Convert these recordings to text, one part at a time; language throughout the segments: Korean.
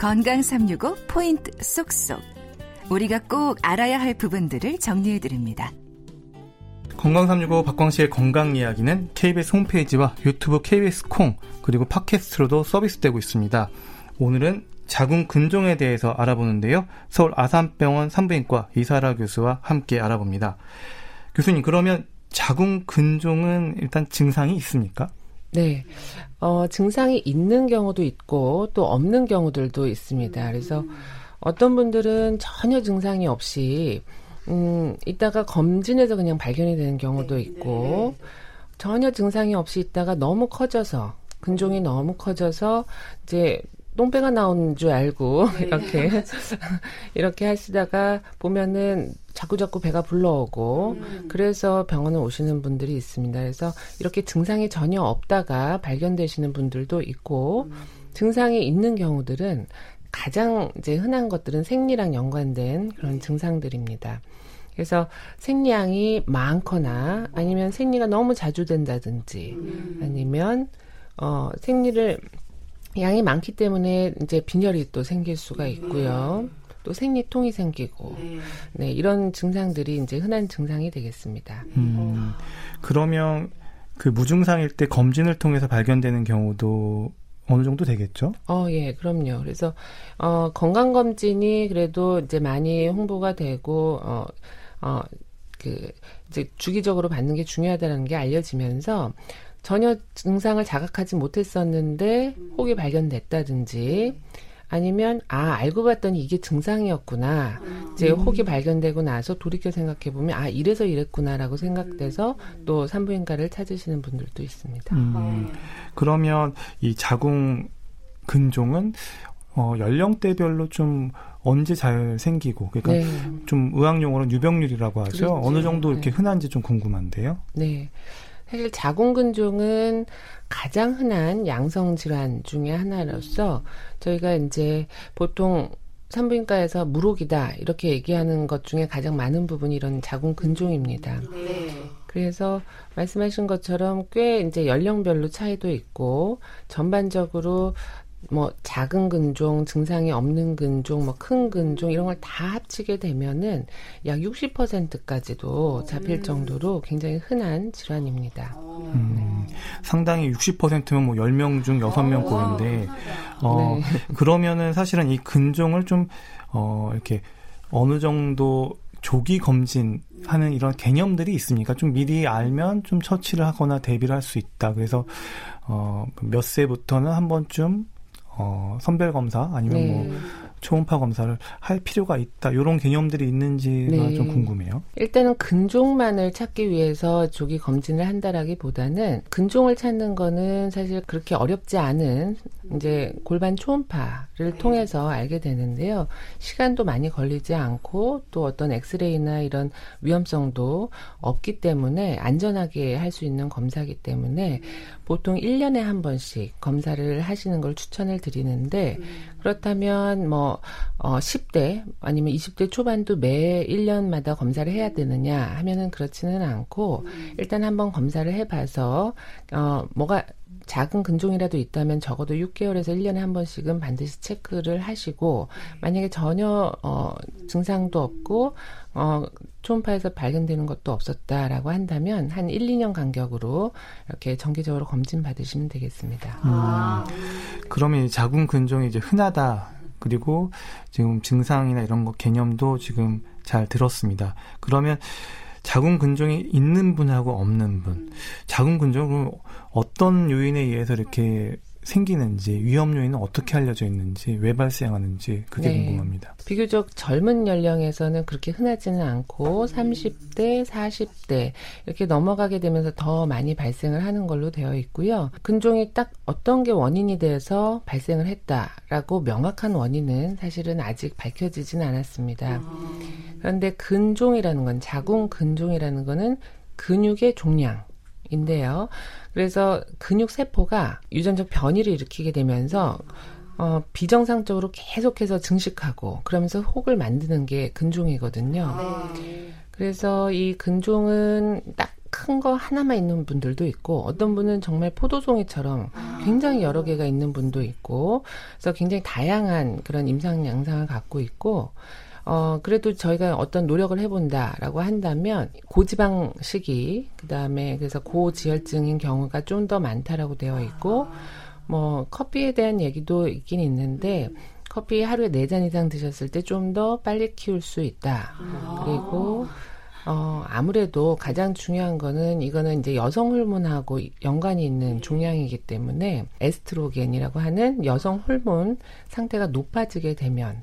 건강 365 포인트 쏙쏙. 우리가 꼭 알아야 할 부분들을 정리해 드립니다. 건강 365 박광식의 건강 이야기는 KBS 홈페이지와 유튜브 KBS 콩 그리고 팟캐스트로도 서비스되고 있습니다. 오늘은 자궁 근종에 대해서 알아보는데요. 서울 아산병원 산부인과 이사라 교수와 함께 알아봅니다. 교수님 그러면 자궁 근종은 일단 증상이 있습니까? 네. 어, 증상이 있는 경우도 있고 또 없는 경우들도 있습니다. 그래서 어떤 분들은 전혀 증상이 없이 음, 이따가 검진해서 그냥 발견이 되는 경우도 네, 있고 네. 전혀 증상이 없이 있다가 너무 커져서 근종이 너무 커져서 이제 똥배가 나오는 줄 알고 네. 이렇게 이렇게 하시다가 보면은 자꾸 자꾸 배가 불러오고 음. 그래서 병원에 오시는 분들이 있습니다. 그래서 이렇게 증상이 전혀 없다가 발견되시는 분들도 있고 음. 증상이 있는 경우들은 가장 이제 흔한 것들은 생리랑 연관된 그런 네. 증상들입니다. 그래서 생리량이 많거나 아니면 생리가 너무 자주 된다든지 음. 아니면 어 생리를 양이 많기 때문에 이제 빈혈이 또 생길 수가 있고요. 또 생리통이 생기고 네. 네. 이런 증상들이 이제 흔한 증상이 되겠습니다. 음, 그러면 그 무증상일 때 검진을 통해서 발견되는 경우도 어느 정도 되겠죠? 어, 예, 그럼요. 그래서 어 건강 검진이 그래도 이제 많이 홍보가 되고 어 어, 그 이제 주기적으로 받는 게 중요하다는 게 알려지면서 전혀 증상을 자각하지 못했었는데 혹이 발견됐다든지 아니면 아 알고 봤더니 이게 증상이었구나 이제 음. 혹이 발견되고 나서 돌이켜 생각해 보면 아 이래서 이랬구나라고 생각돼서 또 산부인과를 찾으시는 분들도 있습니다. 음, 그러면 이 자궁 근종은 어, 연령대별로 좀 언제 잘 생기고 그러니까 네. 좀 의학용어로는 유병률이라고 하죠. 그렇죠. 어느 정도 이렇게 네. 흔한지 좀 궁금한데요. 네. 사실 자궁근종은 가장 흔한 양성 질환 중의 하나로서 저희가 이제 보통 산부인과에서 무록이다 이렇게 얘기하는 것 중에 가장 많은 부분이 이런 자궁 근종입니다. 네. 그래서 말씀하신 것처럼 꽤 이제 연령별로 차이도 있고 전반적으로 뭐 작은 근종, 증상이 없는 근종, 뭐 큰 근종 이런 걸 다 합치게 되면은 약 60%까지도 잡힐 음. 정도로 굉장히 흔한 질환입니다. 음, 상당히 60%면 뭐 10명 중 6명 꼴인데 어 네. 그러면은 사실은 이 근종을 좀 어 이렇게 어느 정도 조기 검진하는 이런 개념들이 있습니까? 좀 미리 알면 좀 처치를 하거나 대비를 할 수 있다. 그래서 어 몇 세부터는 한 번쯤 어, 선별 검사 아니면 뭐 네. 뭐 초음파 검사를 할 필요가 있다. 이런 개념들이 있는지가 네. 좀 궁금해요. 일단은 근종만을 찾기 위해서 조기 검진을 한다라기보다는 근종을 찾는 거는 사실 그렇게 어렵지 않은 이제 골반 초음파를 네. 통해서 알게 되는데요. 시간도 많이 걸리지 않고 또 어떤 엑스레이나 이런 위험성도 없기 때문에 안전하게 할 수 있는 검사기 때문에 보통 1년에 한 번씩 검사를 하시는 걸 추천을 드리는데 음. 그렇다면 뭐 어, 10대 아니면 20대 초반도 매 1년마다 검사를 해야 되느냐 하면은 그렇지는 않고 음. 일단 한번 검사를 해 봐서 어 뭐가 작은 근종이라도 있다면 적어도 6개월에서 1년에 한 번씩은 반드시 체크를 하시고 만약에 전혀 어 증상도 없고 어 초음파에서 발견되는 것도 없었다라고 한다면 한 1, 2년 간격으로 이렇게 정기적으로 검진 받으시면 되겠습니다. 음, 그러면 자궁 근종이 이제 흔하다. 그리고 지금 증상이나 이런 거 개념도 지금 잘 들었습니다. 그러면 자궁 근종이 있는 분하고 없는 분, 자궁 근종은 어떤 요인에 의해서 이렇게 생기는지 위험 요인은 어떻게 알려져 있는지 왜 발생하는지 그게 네. 궁금합니다. 비교적 젊은 연령에서는 그렇게 흔하지는 않고 30대, 40대 이렇게 넘어가게 되면서 더 많이 발생을 하는 걸로 되어 있고요. 근종이 딱 어떤 게 원인이 돼서 발생을 했다라고 명확한 원인은 사실은 아직 밝혀지진 않았습니다. 그런데 근종이라는 건 자궁 근종이라는 거는 근육의 종양 인데요. 그래서 근육 세포가 유전적 변이를 일으키게 되면서 어, 비정상적으로 계속해서 증식하고 그러면서 혹을 만드는 게 근종이거든요. 네. 그래서 이 근종은 딱 큰 거 하나만 있는 분들도 있고 어떤 분은 정말 포도송이처럼 굉장히 여러 개가 있는 분도 있고 그래서 굉장히 다양한 그런 임상 양상을 갖고 있고 어, 그래도 저희가 어떤 노력을 해본다라고 한다면 고지방 식이 그다음에 그래서 고지혈증인 경우가 좀 더 많다라고 되어 있고 뭐 커피에 대한 얘기도 있긴 있는데 커피 하루에 네 잔 이상 드셨을 때 좀 더 빨리 키울 수 있다. 그리고 어, 아무래도 가장 중요한 거는 이거는 이제 여성 호르몬하고 연관이 있는 종양이기 때문에 에스트로겐이라고 하는 여성 호르몬 상태가 높아지게 되면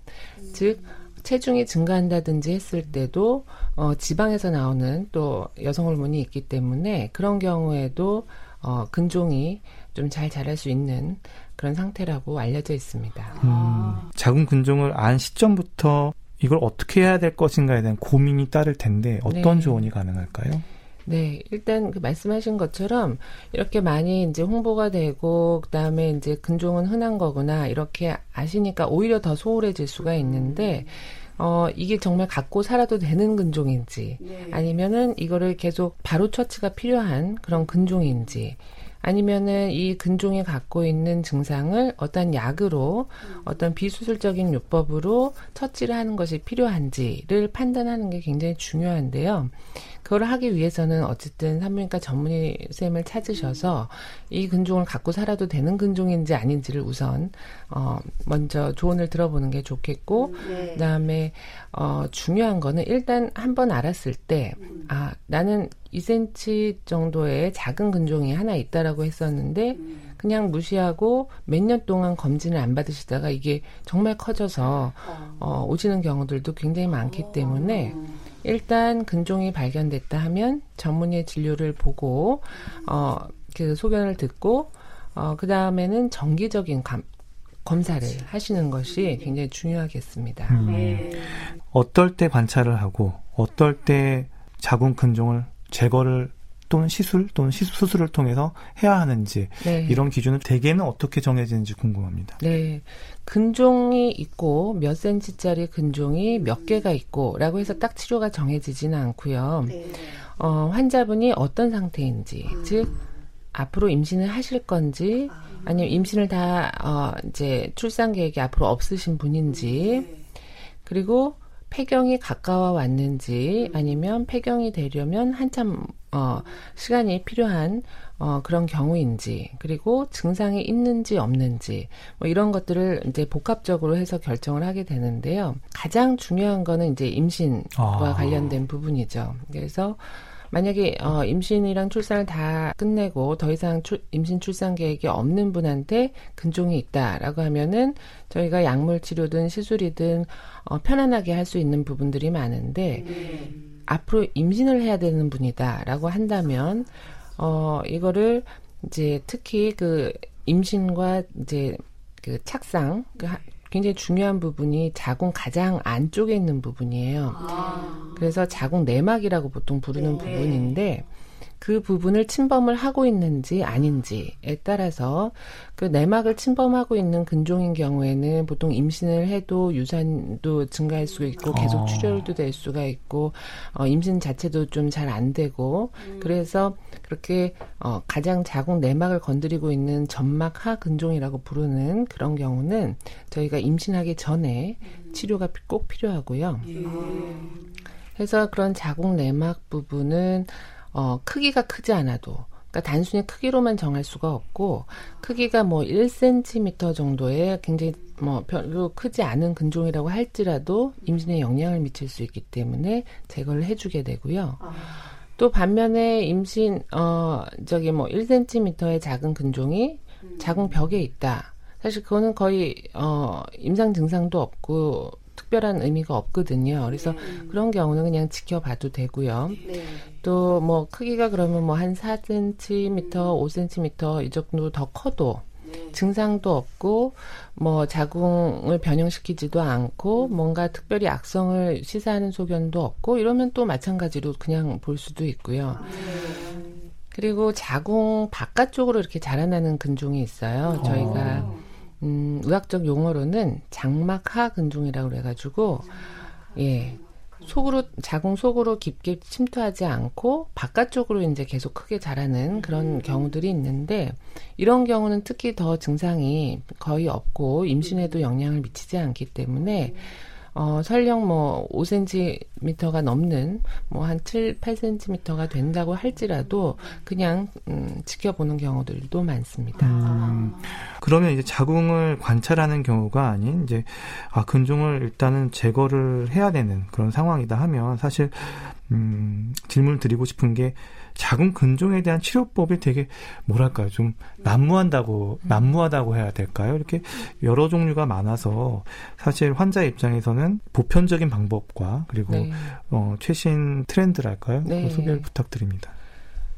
즉 체중이 증가한다든지 했을 때도 어, 지방에서 나오는 또 여성 호르몬이 있기 때문에 그런 경우에도 어, 근종이 좀 잘 자랄 수 있는 그런 상태라고 알려져 있습니다. 음, 자궁 근종을 안 시점부터 이걸 어떻게 해야 될 것인가에 대한 고민이 따를 텐데 어떤 네. 조언이 가능할까요? 네, 일단 그 말씀하신 것처럼 이렇게 많이 이제 홍보가 되고 그다음에 이제 근종은 흔한 거구나 이렇게 아시니까 오히려 더 소홀해질 수가 있는데 어 이게 정말 갖고 살아도 되는 근종인지 아니면은 이거를 계속 바로 처치가 필요한 그런 근종인지 아니면은 이 근종이 갖고 있는 증상을 어떤 약으로 어떤 비수술적인 요법으로 처치를 하는 것이 필요한지를 판단하는 게 굉장히 중요한데요. 그걸 하기 위해서는 어쨌든 산부인과 전문의 쌤을 찾으셔서 이 근종을 갖고 살아도 되는 근종인지 아닌지를 우선 어 먼저 조언을 들어보는 게 좋겠고 네. 그다음에 어 중요한 거는 일단 한번 알았을 때 아 나는 2cm 정도의 작은 근종이 하나 있다라고 했었는데 그냥 무시하고 몇 년 동안 검진을 안 받으시다가 이게 정말 커져서 어, 오시는 경우들도 굉장히 많기 때문에 일단 근종이 발견됐다 하면 전문의 진료를 보고 어, 그 소견을 듣고 어, 그 다음에는 정기적인 감, 검사를 하시는 것이 굉장히 중요하겠습니다. 음, 네. 어떨 때 관찰을 하고 어떨 때 자궁 근종을 제거를 또는 시술 또는 시술 수술을 통해서 해야 하는지 네. 이런 기준은 대개는 어떻게 정해지는지 궁금합니다. 네. 근종이 있고 몇 센치짜리 근종이 몇 개가 있고라고 해서 딱 치료가 정해지지는 않고요. 네. 어, 환자분이 어떤 상태인지, 즉 앞으로 임신을 하실 건지 아니면 임신을 다 어, 이제 출산 계획이 앞으로 없으신 분인지 그리고 폐경이 가까워 왔는지 아니면 폐경이 되려면 한참 어, 시간이 필요한 어, 그런 경우인지 그리고 증상이 있는지 없는지 뭐 이런 것들을 이제 복합적으로 해서 결정을 하게 되는데요. 가장 중요한 거는 이제 임신과 아. 관련된 부분이죠. 그래서 만약에 어, 임신이랑 출산을 다 끝내고 더 이상 출- 임신 출산 계획이 없는 분한테 근종이 있다라고 하면은 저희가 약물 치료든 시술이든 어, 편안하게 할 수 있는 부분들이 많은데 앞으로 임신을 해야 되는 분이다라고 한다면 어 이거를 이제 특히 그 임신과 이제 그 착상 그 하- 굉장히 중요한 부분이 자궁 가장 안쪽에 있는 부분이에요. 그래서 자궁 내막이라고 보통 부르는 부분인데 그 부분을 침범을 하고 있는지 아닌지에 따라서 그 내막을 침범하고 있는 근종인 경우에는 보통 임신을 해도 유산도 증가할 수가 있고 계속 아. 출혈도 될 수가 있고 어, 임신 자체도 좀 잘 안 되고 그래서 그렇게 어, 가장 자궁 내막을 건드리고 있는 점막 하 근종이라고 부르는 그런 경우는 저희가 임신하기 전에 치료가 피- 꼭 필요하고요. 그래서 그런 자궁 내막 부분은 어, 크기가 크지 않아도 그러니까 단순히 크기로만 정할 수가 없고 크기가 뭐 1cm 정도의 굉장히 뭐 별로 크지 않은 근종이라고 할지라도 임신에 영향을 미칠 수 있기 때문에 제거를 해주게 되고요. 또 반면에 임신 어 저기 뭐 1cm의 작은 근종이 자궁 벽에 있다. 사실 그거는 거의 어 임상 증상도 없고 특별한 의미가 없거든요. 그래서 그런 경우는 그냥 지켜봐도 되고요. 네. 또뭐 크기가 그러면 뭐 한 4cm, 5cm 이 정도 더 커도 증상도 없고 뭐 자궁을 변형시키지도 않고 뭔가 특별히 악성을 시사하는 소견도 없고 이러면 또 마찬가지로 그냥 볼 수도 있고요. 그리고 자궁 바깥쪽으로 이렇게 자라나는 근종이 있어요. 저희가 음, 의학적 용어로는 장막하 근종이라고 그래가지고 예 속으로 자궁 속으로 깊게 침투하지 않고 바깥쪽으로 이제 계속 크게 자라는 그런 경우들이 있는데 이런 경우는 특히 더 증상이 거의 없고 임신에도 영향을 미치지 않기 때문에 어, 설령 뭐 5cm가 넘는 뭐 한 7, 8cm가 된다고 할지라도 그냥 음, 지켜보는 경우들도 많습니다. 음, 그러면 이제 자궁을 관찰하는 경우가 아닌 이제 아 근종을 일단은 제거를 해야 되는 그런 상황이다 하면 사실 음, 질문을 드리고 싶은 게 자궁 근종에 대한 치료법이 되게 뭐랄까요 좀 난무한다고 난무하다고 해야 될까요 이렇게 여러 종류가 많아서 사실 환자 입장에서는 보편적인 방법과 그리고 네. 어, 최신 트렌드랄까요 네. 소개를 부탁드립니다.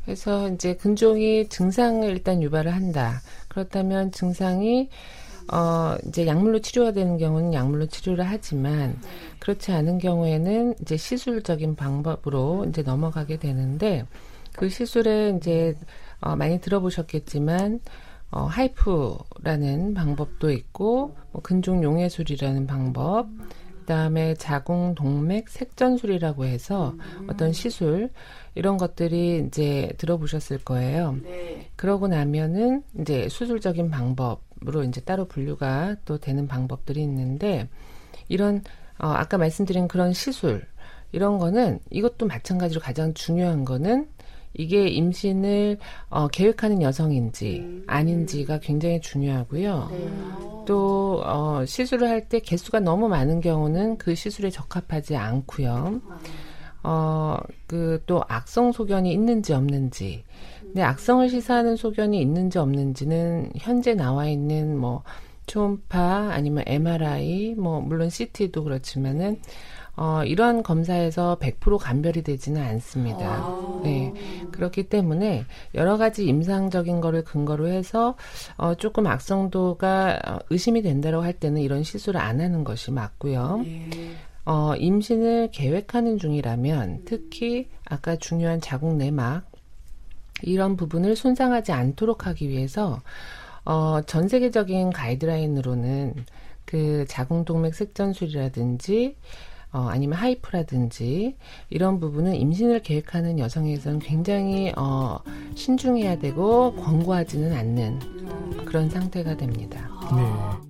그래서 이제 근종이 증상을 일단 유발을 한다. 그렇다면 증상이 어, 이제 약물로 치료가 되는 경우는 약물로 치료를 하지만 그렇지 않은 경우에는 이제 시술적인 방법으로 이제 넘어가게 되는데 그 시술에 이제 어, 많이 들어보셨겠지만 어, 하이프라는 방법도 있고 뭐 근종 용해술이라는 방법 그다음에 자궁 동맥 색전술이라고 해서 어떤 시술 이런 것들이 이제 들어보셨을 거예요. 네. 그러고 나면은 이제 수술적인 방법으로 이제 따로 분류가 또 되는 방법들이 있는데 이런 어, 아까 말씀드린 그런 시술 이런 거는 이것도 마찬가지로 가장 중요한 거는 이게 임신을 어, 계획하는 여성인지 음. 아닌지가 굉장히 중요하고요. 네. 또 어, 시술을 할 때 개수가 너무 많은 경우는 그 시술에 적합하지 않고요. 어, 그 또 악성 소견이 있는지 없는지. 근데 악성을 시사하는 소견이 있는지 없는지는 현재 나와 있는 뭐 초음파 아니면 MRI 뭐 물론 CT도 그렇지만은 어, 이런 검사에서 100% 감별이 되지는 않습니다. 아. 네. 그렇기 때문에 여러 가지 임상적인 거를 근거로 해서 어, 조금 악성도가 어, 의심이 된다고 할 때는 이런 시술을 안 하는 것이 맞고요. 네. 어, 임신을 계획하는 중이라면 특히 아까 중요한 자궁 내막 이런 부분을 손상하지 않도록 하기 위해서 어, 전 세계적인 가이드라인으로는 그 자궁동맥 색전술이라든지 어, 아니면 하이프라든지 이런 부분은 임신을 계획하는 여성에서는 굉장히 어, 신중해야 되고 권고하지는 않는 그런 상태가 됩니다. 네.